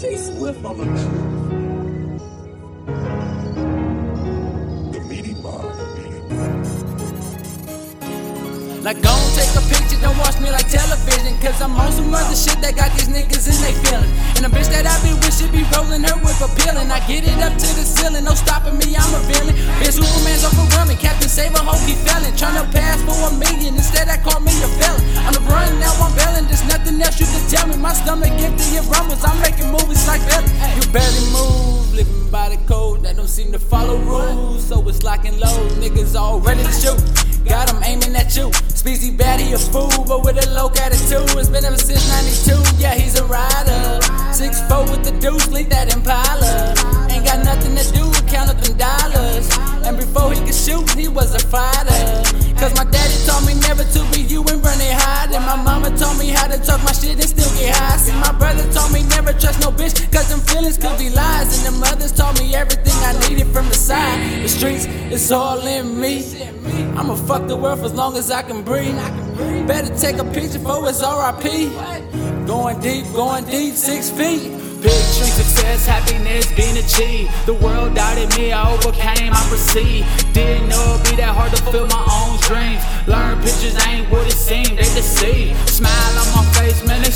DJ Swift on the truth. The the. Go and take a picture, don't watch me like television. Cause I'm on some other shit that got these niggas in they feelings. And a bitch that I be with should be rolling her whip appealing. I get it up to the ceiling, no stopping me, I'm a villain. Bitch, Superman's overwhelming, Captain Saber, hope he failing. Tryna pass for a million, instead I call me a felon. On the run, now I'm bailing, there's nothing else you can tell me. My stomach empty, it rumbles, So it's locking low, niggas all ready to shoot. Got him aiming at you. Speezy bad, he a fool, but with a low attitude. It's been ever since 92. Yeah, he's a rider. 6'4 with the deuce, leave that Impala. Ain't got nothing to do, count up them dollars. And before he could shoot, he was a fighter. Cause my daddy told me never to be you and And my mama told me how to talk my shit and still get high. See, my brother told me never trust no bitch, cause them feelings could be lies. And the mothers told me everything I needed from the side. The streets, it's all in me. I'ma fuck the world for as long as I can breathe. Better take a picture for it's RIP. Going deep, going deep, six feet. Picturing success, happiness being achieved. The world doubted me, I overcame, I proceed. Didn't know it'd be that hard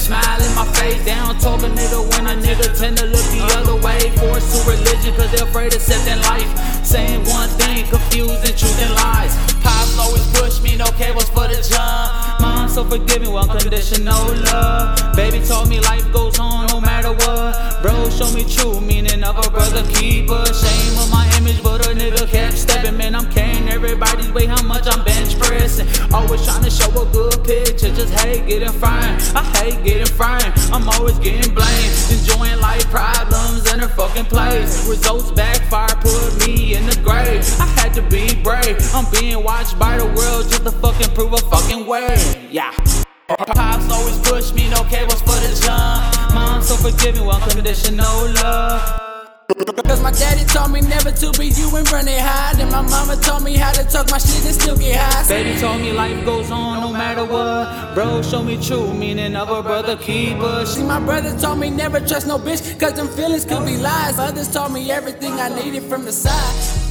smile in my face. They don't talk a nigga when a nigga tend to look the other way. Forced to religion, cause they're afraid of accepting life. Saying one thing, confusing truth and lies. Pops always push me, no cables for the jump. Mom so forgiving, unconditional love. Baby told me life goes on no matter what. Bro, show me true meaning of a brother keeper. Shame of my image, but a nigga kept stepping. Man, I'm carrying everybody's weight, I'm getting framed. I hate getting framed, I'm always getting blamed. Enjoying life problems in a fucking place. Results backfire, put me in the grave. I had to be brave, I'm being watched by the world just to fucking prove a fucking way. Yeah. Pops always push me, no cables for the jump. Mom so forgiving, unconditional love. Cause my daddy told me never to be you and run it hard. And my mama told me how to talk my shit and still get high. Baby told me life goes on matter what. Bro, show me true meaning of a brother keeper. See, my brother told me never trust no bitch, cause them feelings could be lies. Others told me everything I needed from the side.